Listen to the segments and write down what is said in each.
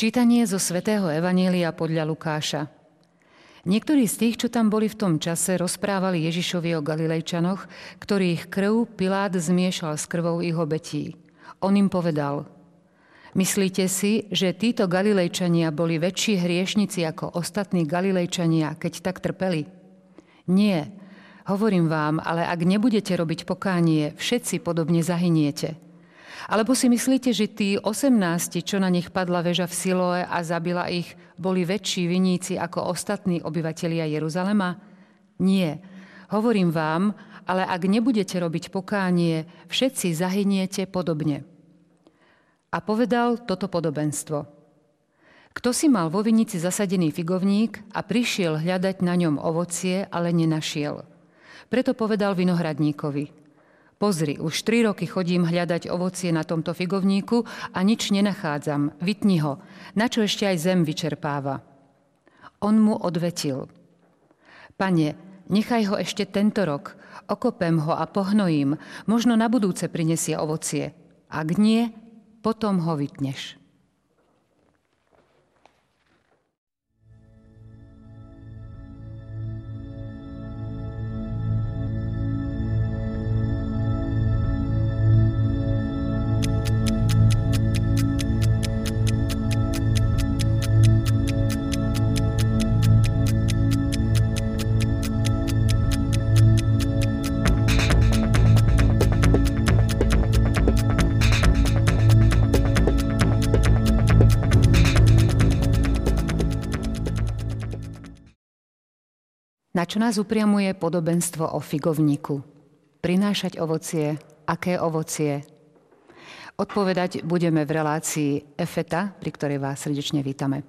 Čítanie zo svätého Evanielia podľa Lukáša. Niektorí z tých, čo tam boli v tom čase, rozprávali Ježišovi o Galilejčanoch, ktorých krv Pilát zmiešal s krvou ich obetí. On im povedal, myslíte si, že títo Galilejčania boli väčší hriešnici ako ostatní Galilejčania, keď tak trpeli? Nie, hovorím vám, ale ak nebudete robiť pokánie, všetci podobne zahyniete. Alebo si myslíte, že tí 18, čo na nich padla väža v Siloe a zabila ich, boli väčší viníci ako ostatní obyvatelia Jeruzalema? Nie. Hovorím vám, ale ak nebudete robiť pokánie, všetci zahyniete podobne. A povedal toto podobenstvo. Kto si mal vo vinici zasadený figovník a prišiel hľadať na ňom ovocie, ale nenašiel. Preto povedal vinohradníkovi – Pozri, už tri roky chodím hľadať ovocie na tomto figovníku a nič nenachádzam. Vytni ho. Na čo ešte aj zem vyčerpáva? On mu odvetil. Pane, nechaj ho ešte tento rok. Okopem ho a pohnojím. Možno na budúce prinesie ovocie. Ak nie, potom ho vytneš. Na čo nás upriamuje podobenstvo o figovníku? Prinášať ovocie, aké ovocie? Odpovedať budeme v relácii EFETA, pri ktorej vás srdečne vítame.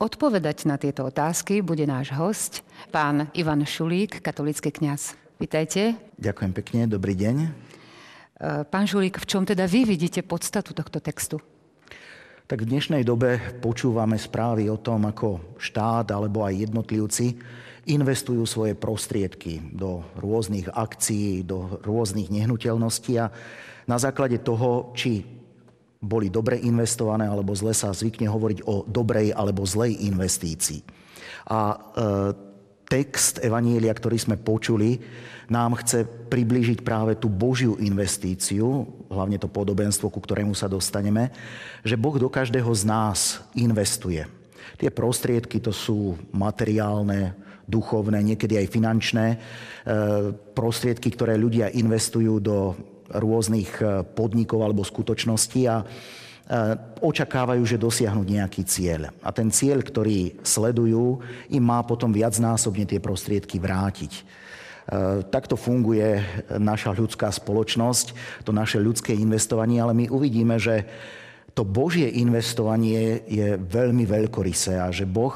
Odpovedať na tieto otázky bude náš host, pán Ivan Šulík, katolický kňaz. Vítajte. Ďakujem pekne, dobrý deň. E, pán Šulík, v čom teda vy vidíte podstatu tohto textu? Tak v dnešnej dobe počúvame správy o tom, ako štát alebo aj jednotlivci investujú svoje prostriedky do rôznych akcií, do rôznych nehnuteľností a na základe toho, či boli dobre investované alebo zle, sa zvykne hovoriť o dobrej alebo zlej investícii. A e, text Evanielia, ktorý sme počuli, nám chce priblížiť práve tú Božiu investíciu, hlavne to podobenstvo, ku ktorému sa dostaneme, že Boh do každého z nás investuje. Tie prostriedky to sú materiálne, duchovné, niekedy aj finančné e, prostriedky, ktoré ľudia investujú do rôznych e, podnikov alebo skutočností a e, očakávajú, že dosiahnu nejaký cieľ. A ten cieľ, ktorý sledujú, im má potom viacnásobne tie prostriedky vrátiť. Takto funguje naša ľudská spoločnosť, to naše ľudské investovanie, ale my uvidíme, že to Božie investovanie je veľmi veľkorysé a že Boh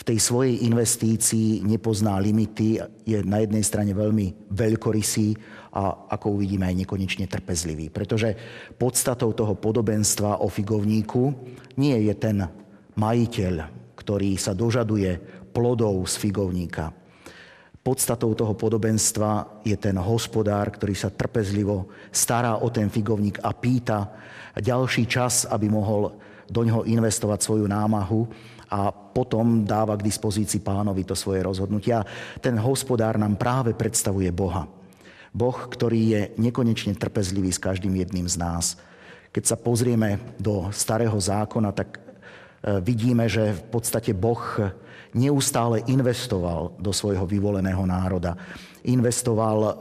v tej svojej investícii nepozná limity, je na jednej strane veľmi veľkorysý a ako uvidíme aj nekonečne trpezlivý. Pretože podstatou toho podobenstva o figovníku nie je ten majiteľ, ktorý sa dožaduje plodov z figovníka. Podstatou toho podobenstva je ten hospodár, ktorý sa trpezlivo stará o ten figovník a pýta ďalší čas, aby mohol do ňoho investovať svoju námahu a potom dáva k dispozícii pánovi to svoje rozhodnutia. Ten hospodár nám práve predstavuje Boha. Boh, ktorý je nekonečne trpezlivý s každým jedným z nás. Keď sa pozrieme do starého zákona, tak e, vidíme, že v podstate Boh neustále investoval do svojho vyvoleného národa. Investoval e,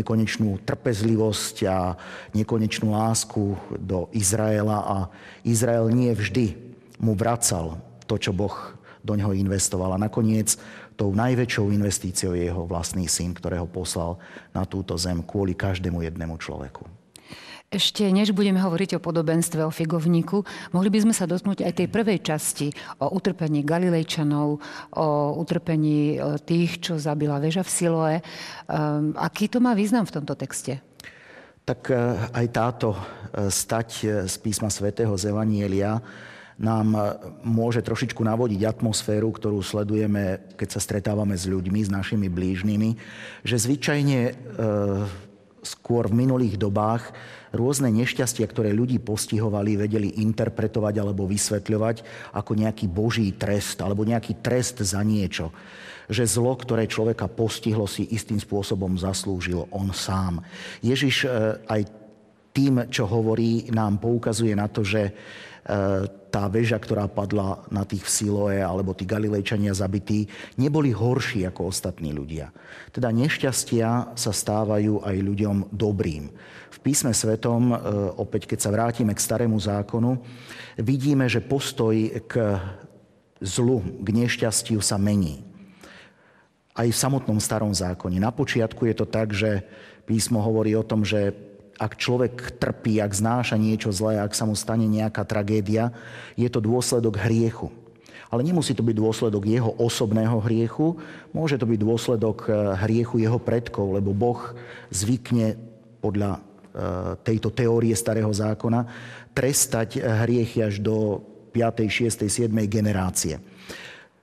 nekonečnú trpezlivosť a nekonečnú lásku do Izraela a Izrael nie vždy mu vracal to, čo Boh do neho investoval. A nakoniec tou najväčšou investíciou je jeho vlastný syn, ktorého poslal na túto zem kvôli každému jednému človeku. Ešte než budeme hovoriť o podobenstve, o figovníku, mohli by sme sa dotknúť aj tej prvej časti o utrpení Galilejčanov, o utrpení e, tých, čo zabila väža v Siloe. Um, aký to má význam v tomto texte? Tak e, aj táto e, stať z písma svätého z Evanielia nám e, môže trošičku navodiť atmosféru, ktorú sledujeme, keď sa stretávame s ľuďmi, s našimi blížnymi, že zvyčajne e, skôr v minulých dobách rôzne nešťastia, ktoré ľudí postihovali, vedeli interpretovať alebo vysvetľovať ako nejaký boží trest alebo nejaký trest za niečo. Že zlo, ktoré človeka postihlo, si istým spôsobom zaslúžil on sám. Ježiš e, aj tým, čo hovorí, nám poukazuje na to, že E, tá väža, ktorá padla na tých v Siloe alebo tí Galilejčania zabití, neboli horší ako ostatní ľudia. Teda nešťastia sa stávajú aj ľuďom dobrým. V písme svetom, e, opäť keď sa vrátime k starému zákonu, vidíme, že postoj k zlu, k nešťastiu sa mení. Aj v samotnom starom zákone. Na počiatku je to tak, že písmo hovorí o tom, že ak človek trpí, ak znáša niečo zlé, ak sa mu stane nejaká tragédia, je to dôsledok hriechu. Ale nemusí to byť dôsledok jeho osobného hriechu, môže to byť dôsledok eh, hriechu jeho predkov, lebo Boh zvykne podľa eh, tejto teórie starého zákona trestať hriechy až do 5., 6., 7. generácie.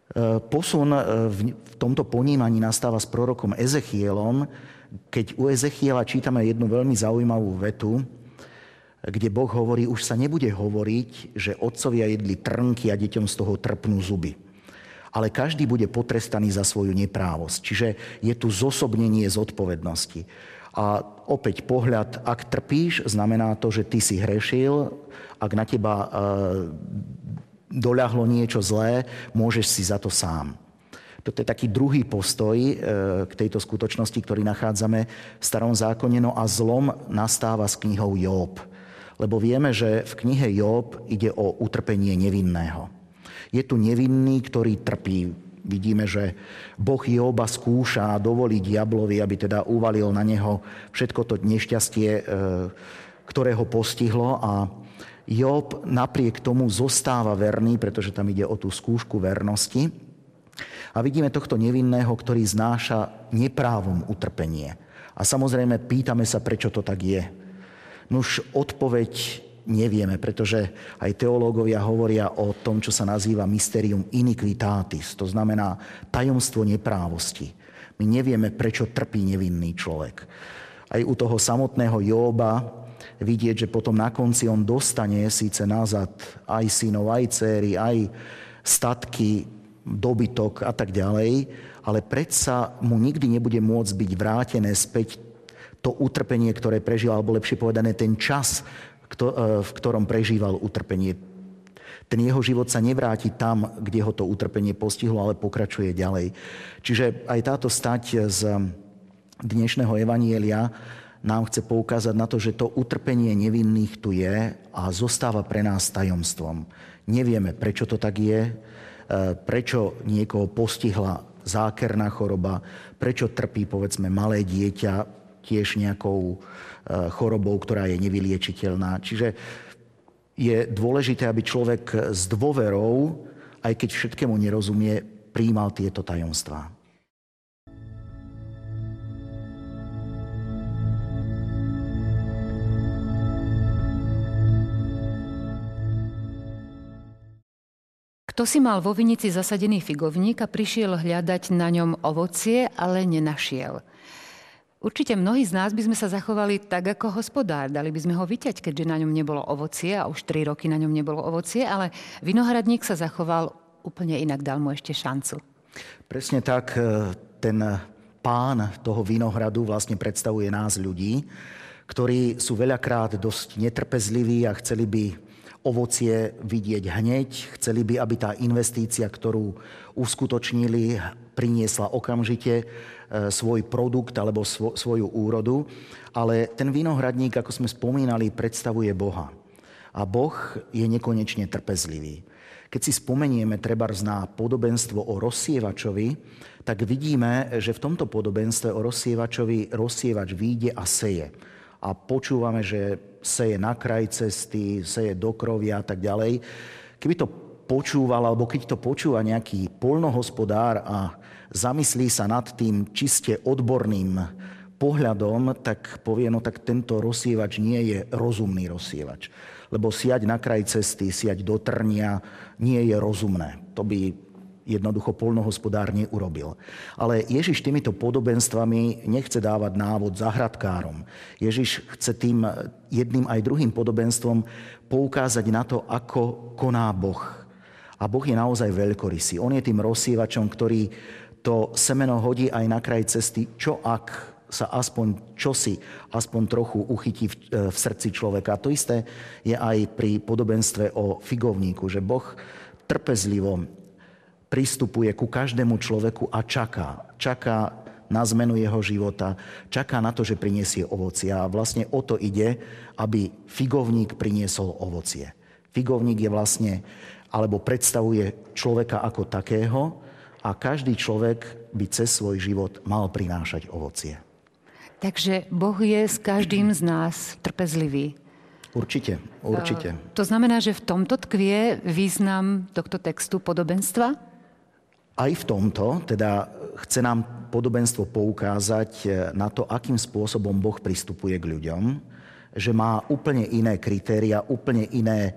Eh, posun v tomto ponímaní nastáva s prorokom Ezechielom, keď u Ezechiela čítame jednu veľmi zaujímavú vetu, kde Boh hovorí, už sa nebude hovoriť, že otcovia jedli trnky a deťom z toho trpnú zuby. Ale každý bude potrestaný za svoju neprávosť. Čiže je tu zosobnenie zodpovednosti. A opäť pohľad, ak trpíš, znamená to, že ty si hrešil, ak na teba e, doľahlo niečo zlé, môžeš si za to sám. Toto je taký druhý postoj e, k tejto skutočnosti, ktorý nachádzame v starom zákone. No a zlom nastáva s knihou Job. Lebo vieme, že v knihe Job ide o utrpenie nevinného. Je tu nevinný, ktorý trpí. Vidíme, že Boh Joba skúša a dovolí diablovi, aby teda uvalil na neho všetko to nešťastie, e, ktoré ho postihlo a Job napriek tomu zostáva verný, pretože tam ide o tú skúšku vernosti a vidíme tohto nevinného, ktorý znáša neprávom utrpenie. A samozrejme pýtame sa, prečo to tak je. Nuž odpoveď nevieme, pretože aj teológovia hovoria o tom, čo sa nazýva mysterium iniquitatis, to znamená tajomstvo neprávosti. My nevieme, prečo trpí nevinný človek. Aj u toho samotného Jóba vidieť, že potom na konci on dostane síce nazad aj synov, aj céry, aj statky, dobytok a tak ďalej, ale predsa mu nikdy nebude môcť byť vrátené späť to utrpenie, ktoré prežil, alebo lepšie povedané ten čas, e, v ktorom prežíval utrpenie. Ten jeho život sa nevráti tam, kde ho to utrpenie postihlo, ale pokračuje ďalej. Čiže aj táto stať z dnešného evanielia nám chce poukázať na to, že to utrpenie nevinných tu je a zostáva pre nás tajomstvom. Nevieme, prečo to tak je, E, prečo niekoho postihla zákerná choroba, prečo trpí povedzme malé dieťa tiež nejakou e, chorobou, ktorá je nevyliečiteľná. Čiže je dôležité, aby človek s dôverou, aj keď všetkému nerozumie, príjmal tieto tajomstvá. Kto si mal vo vinici zasadený figovník a prišiel hľadať na ňom ovocie, ale nenašiel. Určite mnohí z nás by sme sa zachovali tak ako hospodár. Dali by sme ho vyťať, keďže na ňom nebolo ovocie a už 3 roky na ňom nebolo ovocie, ale vinohradník sa zachoval úplne inak, dal mu ešte šancu. Presne tak, e, ten pán toho vinohradu vlastne predstavuje nás ľudí, ktorí sú veľakrát dosť netrpezliví a chceli by ovocie vidieť hneď. Chceli by, aby tá investícia, ktorú uskutočnili, priniesla okamžite e, svoj produkt alebo svoju úrodu. Ale ten vinohradník, ako sme spomínali, predstavuje Boha. A Boh je nekonečne trpezlivý. Keď si spomenieme treba na podobenstvo o rozsievačovi, tak vidíme, že v tomto podobenstve o rozsievačovi rozsievač výjde a seje a počúvame, že seje na kraj cesty, seje do krovia a tak ďalej. Keby to počúval, alebo keď to počúva nejaký polnohospodár a zamyslí sa nad tým čiste odborným pohľadom, tak povie, no tak tento rozsievač nie je rozumný rozsievač. Lebo siať na kraj cesty, siať do trnia nie je rozumné. To by jednoducho polnohospodár neurobil. Ale Ježiš týmito podobenstvami nechce dávať návod zahradkárom. Ježiš chce tým jedným aj druhým podobenstvom poukázať na to, ako koná Boh. A Boh je naozaj veľkorysý. On je tým rozsievačom, ktorý to semeno hodí aj na kraj cesty, čo ak sa aspoň čosi, aspoň trochu uchytí v, e, v srdci človeka. To isté je aj pri podobenstve o figovníku, že Boh trpezlivo pristupuje ku každému človeku a čaká. Čaká na zmenu jeho života, čaká na to, že priniesie ovocie. A vlastne o to ide, aby figovník priniesol ovocie. Figovník je vlastne, alebo predstavuje človeka ako takého a každý človek by cez svoj život mal prinášať ovocie. Takže Boh je s každým z nás trpezlivý. Určite, určite. To znamená, že v tomto tkvie význam tohto textu podobenstva? Aj v tomto, teda chce nám podobenstvo poukázať na to, akým spôsobom Boh pristupuje k ľuďom, že má úplne iné kritéria, úplne iné e,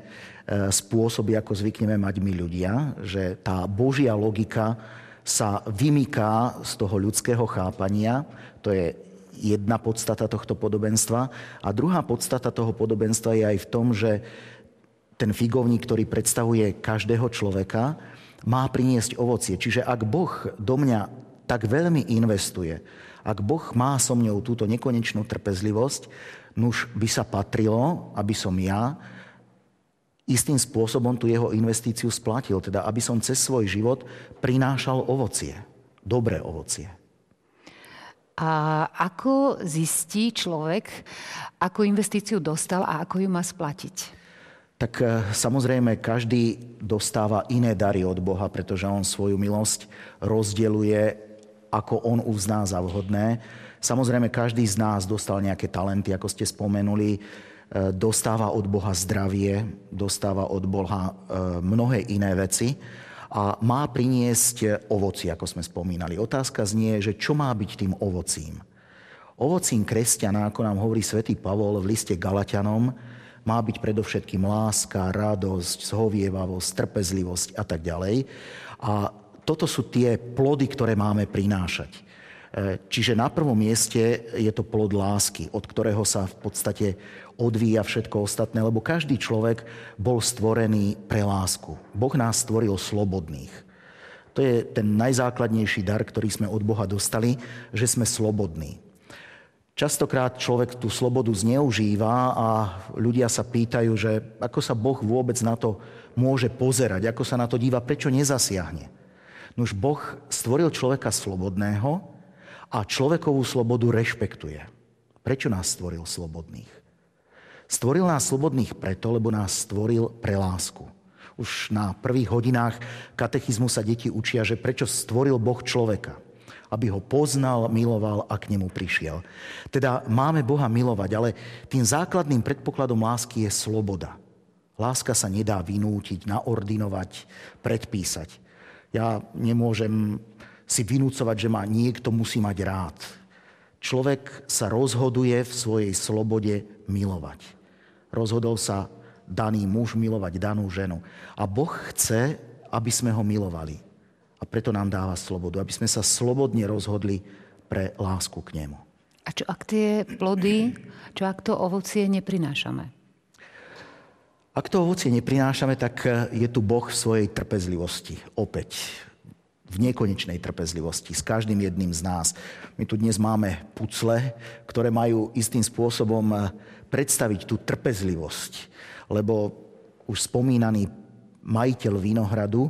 spôsoby, ako zvykneme mať my ľudia, že tá Božia logika sa vymyká z toho ľudského chápania, to je jedna podstata tohto podobenstva. A druhá podstata toho podobenstva je aj v tom, že ten figovník, ktorý predstavuje každého človeka, má priniesť ovocie. Čiže ak Boh do mňa tak veľmi investuje, ak Boh má so mňou túto nekonečnú trpezlivosť, nuž by sa patrilo, aby som ja istým spôsobom tú jeho investíciu splatil. Teda aby som cez svoj život prinášal ovocie. Dobré ovocie. A ako zistí človek, ako investíciu dostal a ako ju má splatiť? Tak e, samozrejme, každý dostáva iné dary od Boha, pretože on svoju milosť rozdeluje, ako on uzná za vhodné. Samozrejme, každý z nás dostal nejaké talenty, ako ste spomenuli. E, dostáva od Boha zdravie, dostáva od Boha e, mnohé iné veci a má priniesť ovoci, ako sme spomínali. Otázka znie, že čo má byť tým ovocím. Ovocím kresťana, ako nám hovorí svätý Pavol v liste Galatianom, má byť predovšetkým láska, radosť, zhovievavosť, trpezlivosť a tak ďalej. A toto sú tie plody, ktoré máme prinášať. E, čiže na prvom mieste je to plod lásky, od ktorého sa v podstate odvíja všetko ostatné, lebo každý človek bol stvorený pre lásku. Boh nás stvoril slobodných. To je ten najzákladnejší dar, ktorý sme od Boha dostali, že sme slobodní. Častokrát človek tú slobodu zneužíva a ľudia sa pýtajú, že ako sa Boh vôbec na to môže pozerať, ako sa na to díva, prečo nezasiahne. Nož Boh stvoril človeka slobodného, a človekovú slobodu rešpektuje. Prečo nás stvoril slobodných? Stvoril nás slobodných preto, lebo nás stvoril pre lásku. Už na prvých hodinách katechizmu sa deti učia, že prečo stvoril Boh človeka. Aby ho poznal, miloval a k nemu prišiel. Teda máme Boha milovať, ale tým základným predpokladom lásky je sloboda. Láska sa nedá vynútiť, naordinovať, predpísať. Ja nemôžem si vynúcovať, že ma niekto musí mať rád. Človek sa rozhoduje v svojej slobode milovať. Rozhodol sa daný muž milovať danú ženu. A Boh chce, aby sme ho milovali. A preto nám dáva slobodu, aby sme sa slobodne rozhodli pre lásku k nemu. A čo ak tie plody, čo ak to ovocie neprinášame? Ak to ovocie neprinášame, tak je tu Boh v svojej trpezlivosti. Opäť v nekonečnej trpezlivosti s každým jedným z nás. My tu dnes máme pucle, ktoré majú istým spôsobom eh, predstaviť tú trpezlivosť, lebo už spomínaný majiteľ vinohradu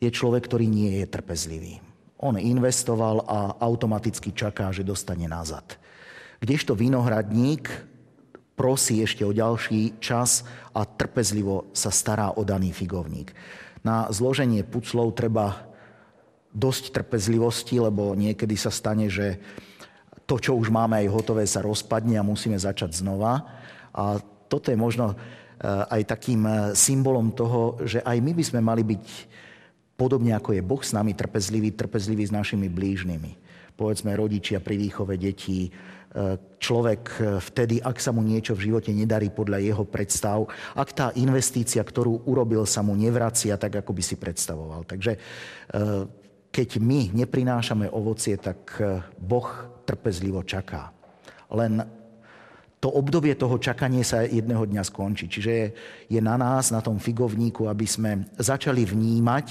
je človek, ktorý nie je trpezlivý. On investoval a automaticky čaká, že dostane nazad. Kdežto vinohradník prosí ešte o ďalší čas a trpezlivo sa stará o daný figovník. Na zloženie puclov treba dosť trpezlivosti, lebo niekedy sa stane, že to, čo už máme aj hotové, sa rozpadne a musíme začať znova. A toto je možno eh, aj takým eh, symbolom toho, že aj my by sme mali byť podobne ako je Boh s nami trpezlivý, trpezlivý s našimi blížnymi. Povedzme rodičia pri výchove detí, človek vtedy, ak sa mu niečo v živote nedarí podľa jeho predstav, ak tá investícia, ktorú urobil, sa mu nevracia tak, ako by si predstavoval. Takže keď my neprinášame ovocie, tak Boh trpezlivo čaká. Len to obdobie toho čakania sa jedného dňa skončí. Čiže je, je na nás, na tom figovníku, aby sme začali vnímať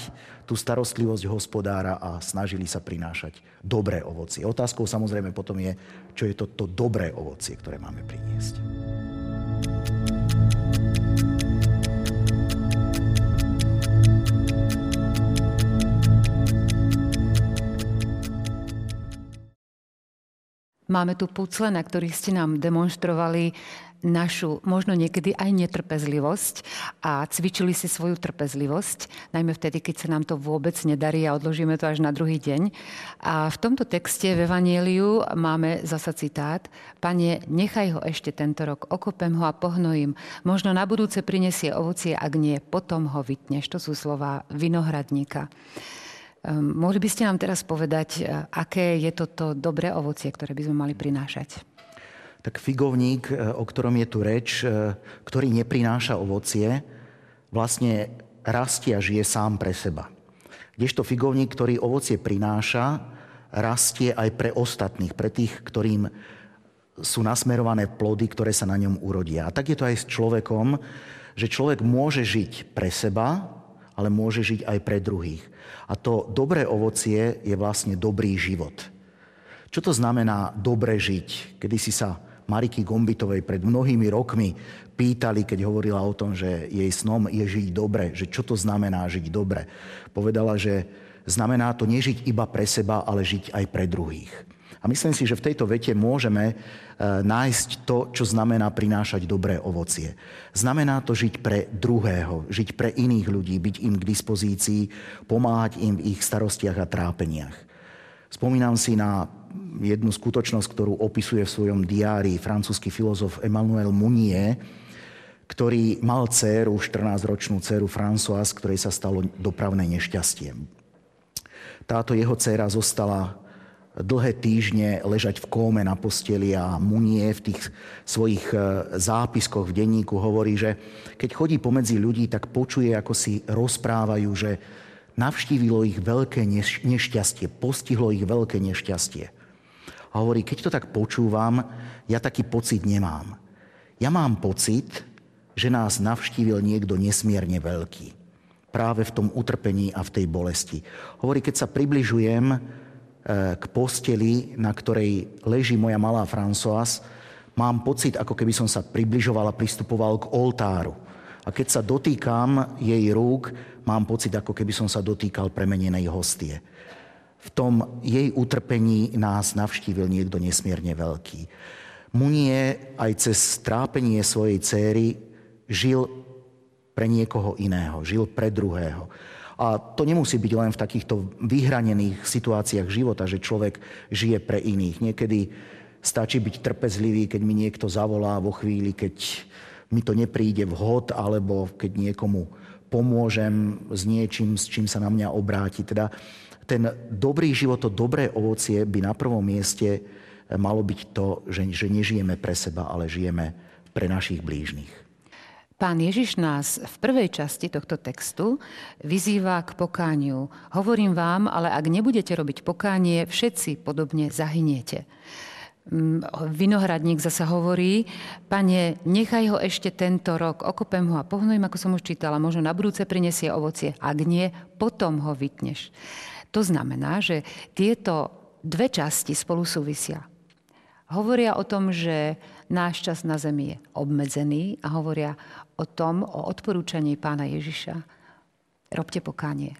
tú starostlivosť hospodára a snažili sa prinášať dobré ovocie. Otázkou samozrejme potom je, čo je to, to dobré ovocie, ktoré máme priniesť. Máme tu pucle, na ktorých ste nám demonstrovali našu možno niekedy aj netrpezlivosť a cvičili si svoju trpezlivosť, najmä vtedy, keď sa nám to vôbec nedarí a odložíme to až na druhý deň. A v tomto texte v Evanieliu máme zasa citát Pane, nechaj ho ešte tento rok, okopem ho a pohnojím. Možno na budúce prinesie ovocie, ak nie, potom ho vytneš. To sú slova vinohradníka. Ehm, mohli by ste nám teraz povedať, e, aké je toto dobré ovocie, ktoré by sme mali prinášať? Tak figovník, e, o ktorom je tu reč, e, ktorý neprináša ovocie, vlastne rastie a žije sám pre seba. Kdežto figovník, ktorý ovocie prináša, rastie aj pre ostatných, pre tých, ktorým sú nasmerované plody, ktoré sa na ňom urodia. A tak je to aj s človekom, že človek môže žiť pre seba, ale môže žiť aj pre druhých. A to dobré ovocie je vlastne dobrý život. Čo to znamená dobre žiť? Kedy si sa Mariky Gombitovej pred mnohými rokmi pýtali, keď hovorila o tom, že jej snom je žiť dobre, že čo to znamená žiť dobre. Povedala, že znamená to nežiť iba pre seba, ale žiť aj pre druhých. A myslím si, že v tejto vete môžeme e, nájsť to, čo znamená prinášať dobré ovocie. Znamená to žiť pre druhého, žiť pre iných ľudí, byť im k dispozícii, pomáhať im v ich starostiach a trápeniach. Spomínam si na jednu skutočnosť, ktorú opisuje v svojom diári francúzsky filozof Emmanuel Mounier, ktorý mal dceru, 14-ročnú dceru Françoise, ktorej sa stalo dopravné nešťastie. Táto jeho dcera zostala dlhé týždne ležať v kóme na posteli a Munie v tých svojich e, zápiskoch v denníku hovorí, že keď chodí pomedzi ľudí, tak počuje, ako si rozprávajú, že navštívilo ich veľké nešťastie, postihlo ich veľké nešťastie. A hovorí, keď to tak počúvam, ja taký pocit nemám. Ja mám pocit, že nás navštívil niekto nesmierne veľký. Práve v tom utrpení a v tej bolesti. Hovorí, keď sa približujem k posteli, na ktorej leží moja malá Françoise, mám pocit, ako keby som sa približoval a pristupoval k oltáru. A keď sa dotýkam jej rúk, mám pocit, ako keby som sa dotýkal premenenej hostie. V tom jej utrpení nás navštívil niekto nesmierne veľký. Munie aj cez trápenie svojej céry žil pre niekoho iného, žil pre druhého. A to nemusí byť len v takýchto vyhranených situáciách života, že človek žije pre iných. Niekedy stačí byť trpezlivý, keď mi niekto zavolá vo chvíli, keď mi to nepríde vhod, alebo keď niekomu pomôžem s niečím, s čím sa na mňa obráti. Teda ten dobrý život, to dobré ovocie by na prvom mieste malo byť to, že, že nežijeme pre seba, ale žijeme pre našich blížnych. Pán Ježiš nás v prvej časti tohto textu vyzýva k pokániu. Hovorím vám, ale ak nebudete robiť pokánie, všetci podobne zahyniete. Mm, vinohradník zasa hovorí, pane, nechaj ho ešte tento rok, okopem ho a pohnujím, ako som už čítala, možno na budúce prinesie ovocie. Ak nie, potom ho vytneš. To znamená, že tieto dve časti spolu súvisia. Hovoria o tom, že náš čas na zemi je obmedzený a hovoria o tom, o odporúčaní pána Ježiša. Robte pokánie.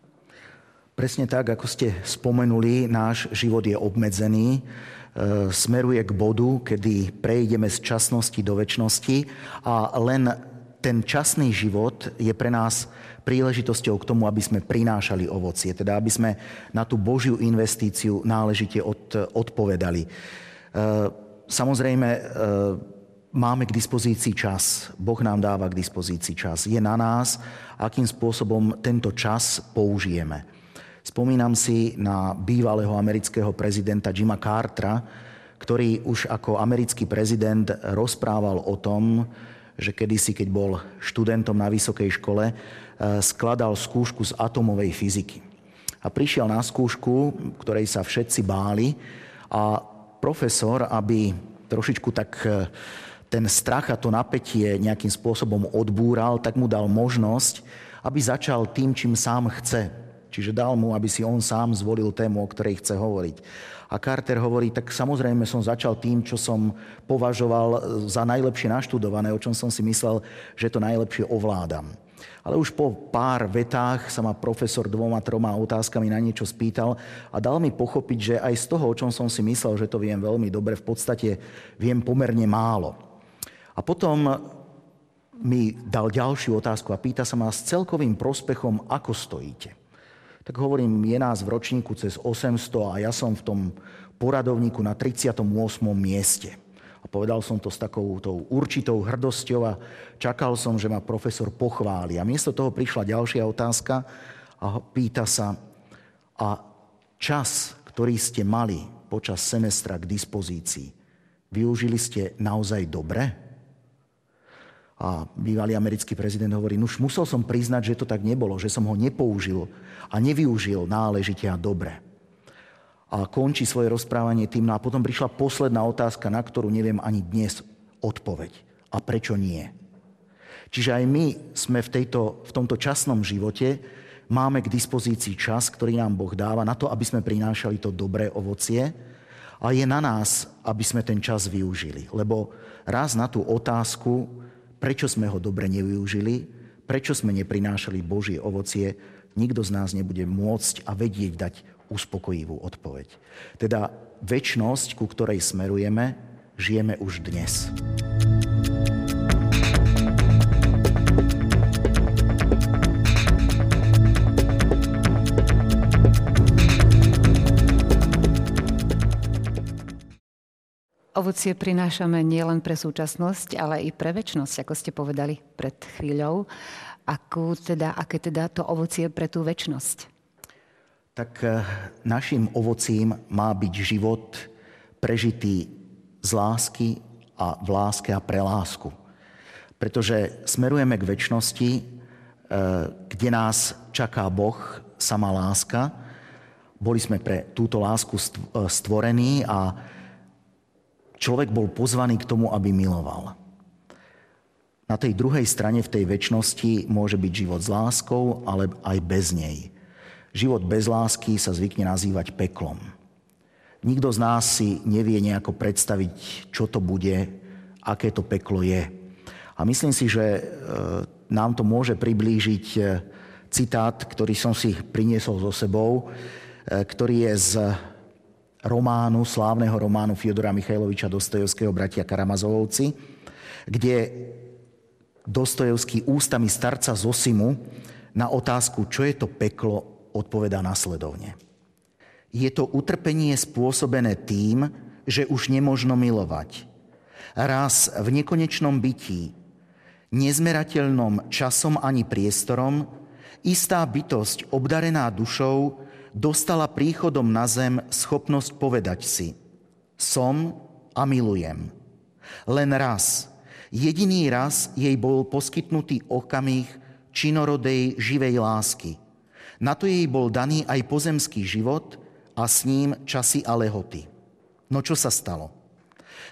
Presne tak, ako ste spomenuli, náš život je obmedzený, e, smeruje k bodu, kedy prejdeme z časnosti do väčšnosti a len ten časný život je pre nás príležitosťou k tomu, aby sme prinášali ovocie, teda aby sme na tú Božiu investíciu náležite od, odpovedali. Samozrejme, e, máme k dispozícii čas. Boh nám dáva k dispozícii čas. Je na nás, akým spôsobom tento čas použijeme. Spomínam si na bývalého amerického prezidenta Jima Cartera, ktorý už ako americký prezident rozprával o tom, že kedysi, keď bol študentom na vysokej škole, e, skladal skúšku z atomovej fyziky. A prišiel na skúšku, ktorej sa všetci báli a profesor, aby trošičku tak e, ten strach a to napätie nejakým spôsobom odbúral, tak mu dal možnosť, aby začal tým, čím sám chce. Čiže dal mu, aby si on sám zvolil tému, o ktorej chce hovoriť. A Carter hovorí, tak samozrejme som začal tým, čo som považoval za najlepšie naštudované, o čom som si myslel, že to najlepšie ovládam. Ale už po pár vetách sa ma profesor dvoma, troma otázkami na niečo spýtal a dal mi pochopiť, že aj z toho, o čom som si myslel, že to viem veľmi dobre, v podstate viem pomerne málo. A potom mi dal ďalšiu otázku a pýta sa ma s celkovým prospechom, ako stojíte tak hovorím, je nás v ročníku cez 800 a ja som v tom poradovníku na 38. mieste. Povedal som to s takou tou určitou hrdosťou a čakal som, že ma profesor pochváli. A miesto toho prišla ďalšia otázka a pýta sa, a čas, ktorý ste mali počas semestra k dispozícii, využili ste naozaj dobre? A bývalý americký prezident hovorí, už musel som priznať, že to tak nebolo, že som ho nepoužil a nevyužil náležite a dobre. A končí svoje rozprávanie tým, no a potom prišla posledná otázka, na ktorú neviem ani dnes odpoveď. A prečo nie? Čiže aj my sme v, tejto, v tomto časnom živote, máme k dispozícii čas, ktorý nám Boh dáva na to, aby sme prinášali to dobré ovocie a je na nás, aby sme ten čas využili. Lebo raz na tú otázku, prečo sme ho dobre nevyužili, prečo sme neprinášali Božie ovocie, nikto z nás nebude môcť a vedieť dať uspokojivú odpoveď. Teda väčnosť, ku ktorej smerujeme, žijeme už dnes. Ovocie prinášame nielen pre súčasnosť, ale i pre väčšnosť, ako ste povedali pred chvíľou. Akú teda, aké teda to ovocie pre tú väčšnosť? Tak eh, našim ovocím má byť život prežitý z lásky a v láske a pre lásku. Pretože smerujeme k väčšnosti, eh, kde nás čaká Boh, sama láska. Boli sme pre túto lásku eh, stvorení a človek bol pozvaný k tomu, aby miloval. Na tej druhej strane v tej väčšnosti môže byť život s láskou, ale aj bez nej. Život bez lásky sa zvykne nazývať peklom. Nikto z nás si nevie nejako predstaviť, čo to bude, aké to peklo je. A myslím si, že e, nám to môže priblížiť e, citát, ktorý som si priniesol so sebou, e, ktorý je z románu, slávneho románu Fiodora Michajloviča Dostojevského Bratia Karamazovovci, kde Dostojevský ústami starca Zosimu na otázku, čo je to peklo, odpovedá nasledovne. Je to utrpenie spôsobené tým, že už nemožno milovať. Raz v nekonečnom bytí, nezmerateľnom časom ani priestorom, istá bytosť obdarená dušou dostala príchodom na zem schopnosť povedať si som a milujem. Len raz, jediný raz jej bol poskytnutý okamih činorodej živej lásky. Na to jej bol daný aj pozemský život a s ním časy a lehoty. No čo sa stalo?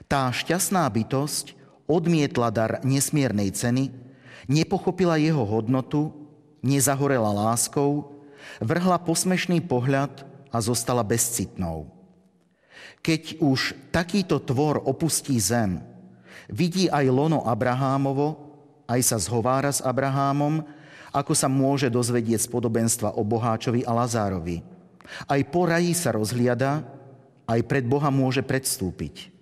Tá šťastná bytosť odmietla dar nesmiernej ceny, nepochopila jeho hodnotu, nezahorela láskou, vrhla posmešný pohľad a zostala bezcitnou. Keď už takýto tvor opustí zem, vidí aj lono Abrahámovo, aj sa zhovára s Abrahámom, ako sa môže dozvedieť z podobenstva o Boháčovi a Lazárovi. Aj po raji sa rozhliada, aj pred Boha môže predstúpiť.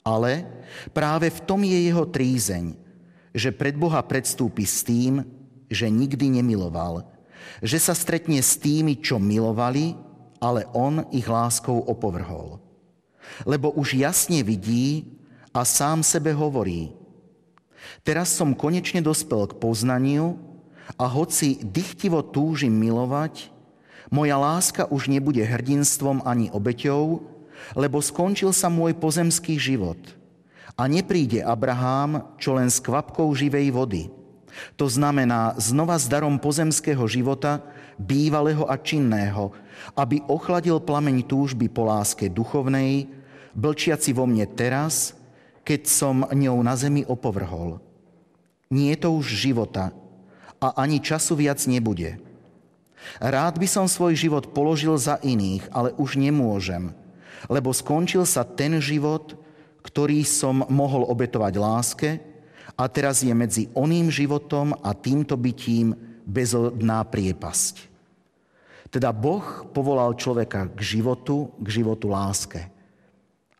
Ale práve v tom je jeho trízeň, že pred Boha predstúpi s tým, že nikdy nemiloval, že sa stretne s tými, čo milovali, ale on ich láskou opovrhol. Lebo už jasne vidí a sám sebe hovorí, teraz som konečne dospel k poznaniu a hoci dychtivo túžim milovať, moja láska už nebude hrdinstvom ani obeťou, lebo skončil sa môj pozemský život. A nepríde Abrahám, čo len s kvapkou živej vody. To znamená znova s darom pozemského života, bývalého a činného, aby ochladil plameň túžby po láske duchovnej, blčiaci vo mne teraz, keď som ňou na zemi opovrhol. Nie je to už života a ani času viac nebude. Rád by som svoj život položil za iných, ale už nemôžem, lebo skončil sa ten život, ktorý som mohol obetovať láske a teraz je medzi oným životom a týmto bytím bezodná priepasť. Teda Boh povolal človeka k životu, k životu láske.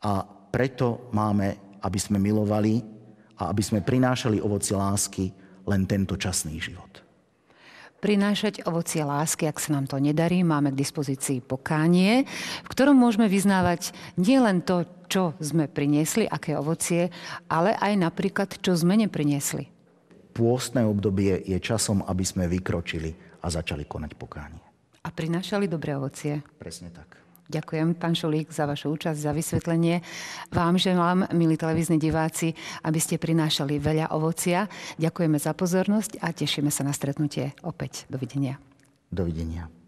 A preto máme, aby sme milovali a aby sme prinášali ovoci lásky len tento časný život. Prinášať ovocie lásky, ak sa nám to nedarí, máme k dispozícii pokánie, v ktorom môžeme vyznávať nielen to, čo sme priniesli, aké ovocie, ale aj napríklad, čo sme nepriniesli. Pôstne obdobie je časom, aby sme vykročili a začali konať pokánie. A prinášali dobré ovocie. Presne tak. Ďakujem, pán Šulík, za vašu účasť, za vysvetlenie. Vám želám, milí televízni diváci, aby ste prinášali veľa ovocia. Ďakujeme za pozornosť a tešíme sa na stretnutie opäť. Dovidenia. Dovidenia.